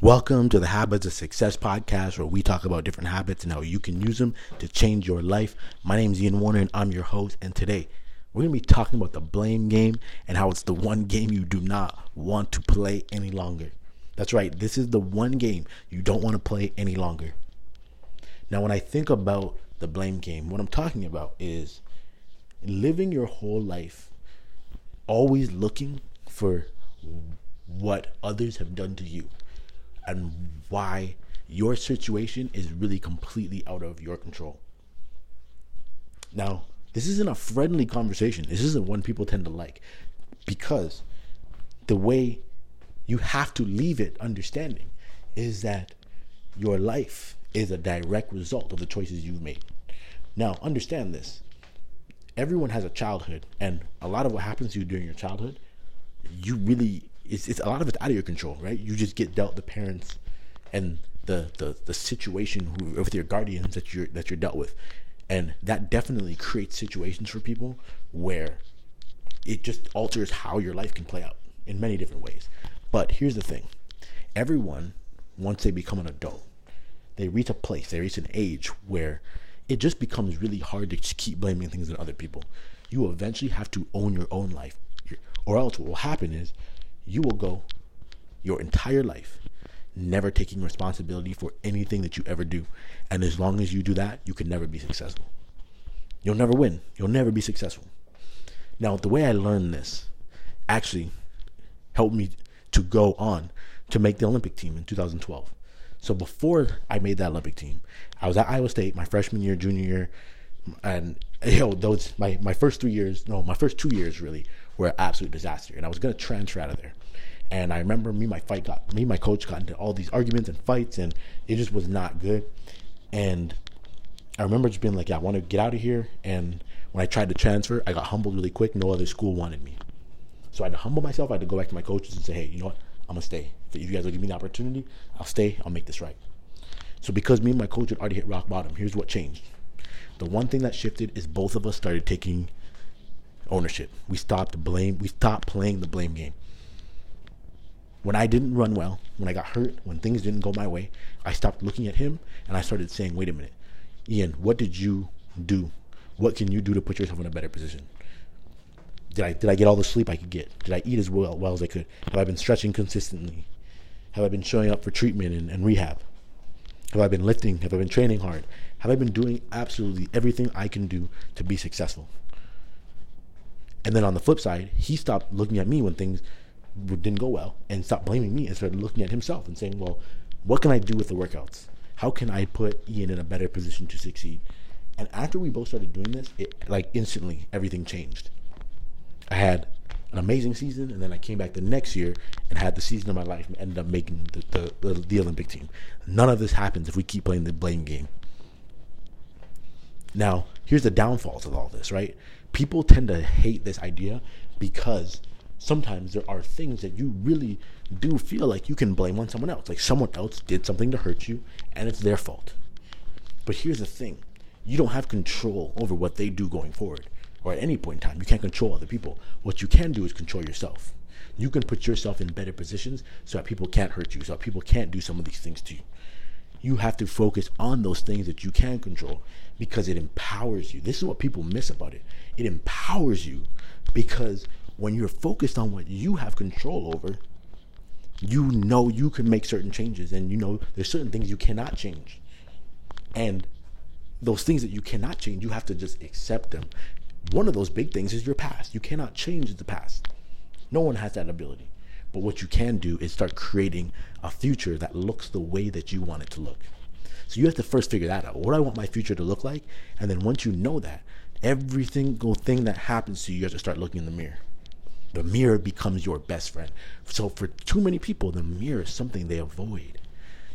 Welcome to the Habits of Success podcast, where we talk about different habits and how you can use them to change your life. My name is Ian Warner, and I'm your host. And today, we're going to be talking about the blame game and how it's the one game you do not want to play any longer. That's right, this is the one game you don't want to play any longer. Now, when I think about the blame game, what I'm talking about is living your whole life always looking for what others have done to you and why your situation is really completely out of your control. Now, this isn't a friendly conversation. This isn't one people tend to like because the way you have to leave it understanding is that your life is a direct result of the choices you've made. Now, understand this. Everyone has a childhood, and a lot of what happens to you during your childhood, you really it's, it's a lot of it's out of your control, right? You just get dealt the parents and the the, the situation with your guardians that you're that you're dealt with, and that definitely creates situations for people where it just alters how your life can play out in many different ways. But here's the thing: everyone, once they become an adult, they reach a place, they reach an age where it just becomes really hard to keep blaming things on other people. You eventually have to own your own life, or else what will happen is you will go your entire life never taking responsibility for anything that you ever do. And as long as you do that, you can never be successful. You'll never win. You'll never be successful. Now, the way I learned this actually helped me to go on to make the Olympic team in 2012. So before I made that Olympic team, I was at Iowa State my freshman year, junior year, and you know those my my first three years, no, my first two years really were an absolute disaster, and I was gonna transfer out of there. And I remember me, my fight got me, my coach got into all these arguments and fights, and it just was not good. And I remember just being like, "Yeah, I want to get out of here." And when I tried to transfer, I got humbled really quick. No other school wanted me, so I had to humble myself. I had to go back to my coaches and say, "Hey, you know what? I'm gonna stay. If you guys will give me the opportunity, I'll stay. I'll make this right." So because me and my coach had already hit rock bottom, here's what changed. The one thing that shifted is both of us started taking ownership. We stopped blame. We stopped playing the blame game when I didn't run well, when I got hurt, when things didn't go my way, I stopped looking at him and I started saying, wait a minute, Ian, what did you do? What can you do to put yourself in a better position? Did I did I get all the sleep I could get? Did I eat as well, well as I could? Have I been stretching consistently? Have I been showing up for treatment and, and rehab? Have I been lifting? Have I been training hard? Have I been doing absolutely everything I can do to be successful? And then on the flip side, he stopped looking at me when things didn't go well and stopped blaming me and started looking at himself and saying, well, what can I do with the workouts? How can I put Ian in a better position to succeed? And after we both started doing this, it like instantly everything changed. I had an amazing season, and then I came back the next year and had the season of my life and ended up making the, the, the, the Olympic team. None of this happens if we keep playing the blame game. Now, here's the downfalls of all this, right? People tend to hate this idea because sometimes there are things that you really do feel like you can blame on someone else. Like someone else did something to hurt you and it's their fault. But here's the thing you don't have control over what they do going forward or at any point in time. You can't control other people. What you can do is control yourself. You can put yourself in better positions so that people can't hurt you, so that people can't do some of these things to you. You have to focus on those things that you can control because it empowers you. This is what people miss about it. It empowers you because when you're focused on what you have control over, you know you can make certain changes and you know there's certain things you cannot change. And those things that you cannot change, you have to just accept them. One of those big things is your past. You cannot change the past. No one has that ability. But what you can do is start creating a future that looks the way that you want it to look. So you have to first figure that out. What do I want my future to look like? And then once you know that, every single thing that happens to you, you have to start looking in the mirror the mirror becomes your best friend. So for too many people, the mirror is something they avoid.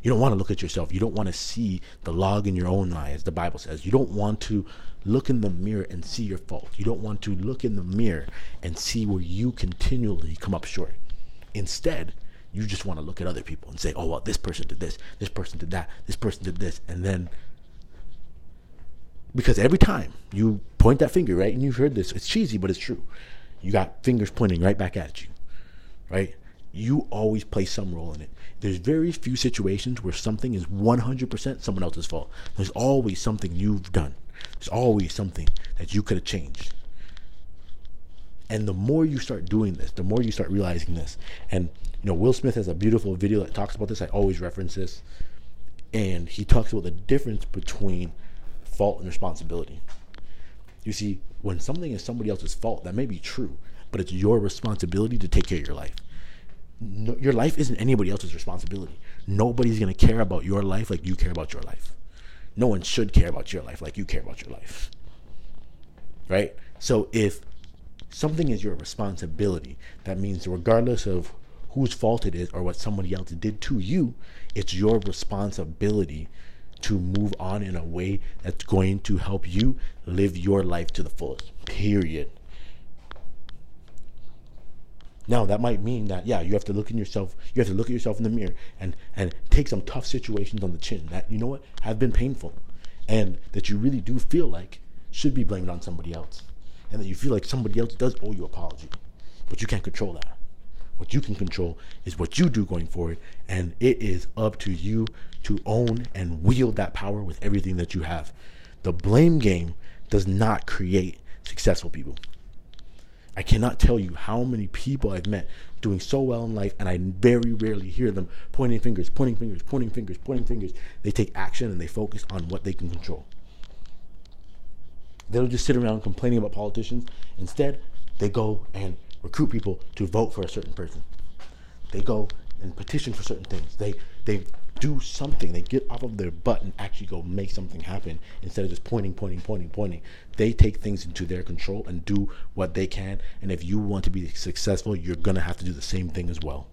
You don't want to look at yourself. You don't want to see the log in your own eye, as the Bible says. You don't want to look in the mirror and see your fault. You don't want to look in the mirror and see where you continually come up short. Instead, you just want to look at other people and say, oh, well, this person did this, this person did that, this person did this. And then, because every time you point that finger, right, and you've heard this, it's cheesy, but it's true you got fingers pointing right back at you, right? You always play some role in it. there's very few situations where something is 100% someone else's fault. There's always something you've done. There's always something that you could have changed. And the more you start doing this, the more you start realizing this. And you know, Will Smith has a beautiful video that talks about this. I always reference this. And he talks about the difference between fault and responsibility. You see, when something is somebody else's fault, that may be true, but it's your responsibility to take care of your life. No, your life isn't anybody else's responsibility. Nobody's going to care about your life like you care about your life. No one should care about your life like you care about your life. Right? So if something is your responsibility, that means regardless of whose fault it is or what somebody else did to you, it's your responsibility to move on in a way that's going to help you live your life to the fullest. Period. Now that might mean that yeah, you have to look in yourself. You have to look at yourself in the mirror and and take some tough situations on the chin that you know what have been painful, and that you really do feel like should be blamed on somebody else, and that you feel like somebody else does owe you apology, but you can't control that. What you can control is what you do going forward, and it is up to you to own and wield that power with everything that you have. The blame game does not create successful people. I cannot tell you how many people I've met doing so well in life, and I very rarely hear them pointing fingers, pointing fingers, pointing fingers, pointing fingers. They take action and they focus on what they can control. They don't just sit around complaining about politicians. Instead, they go and recruit people to vote for a certain person. They go and petition for certain things. They they do something. They get off of their butt and actually go make something happen instead of just pointing, pointing, pointing, pointing. They take things into their control and do what they can. And if you want to be successful, you're gonna have to do the same thing as well.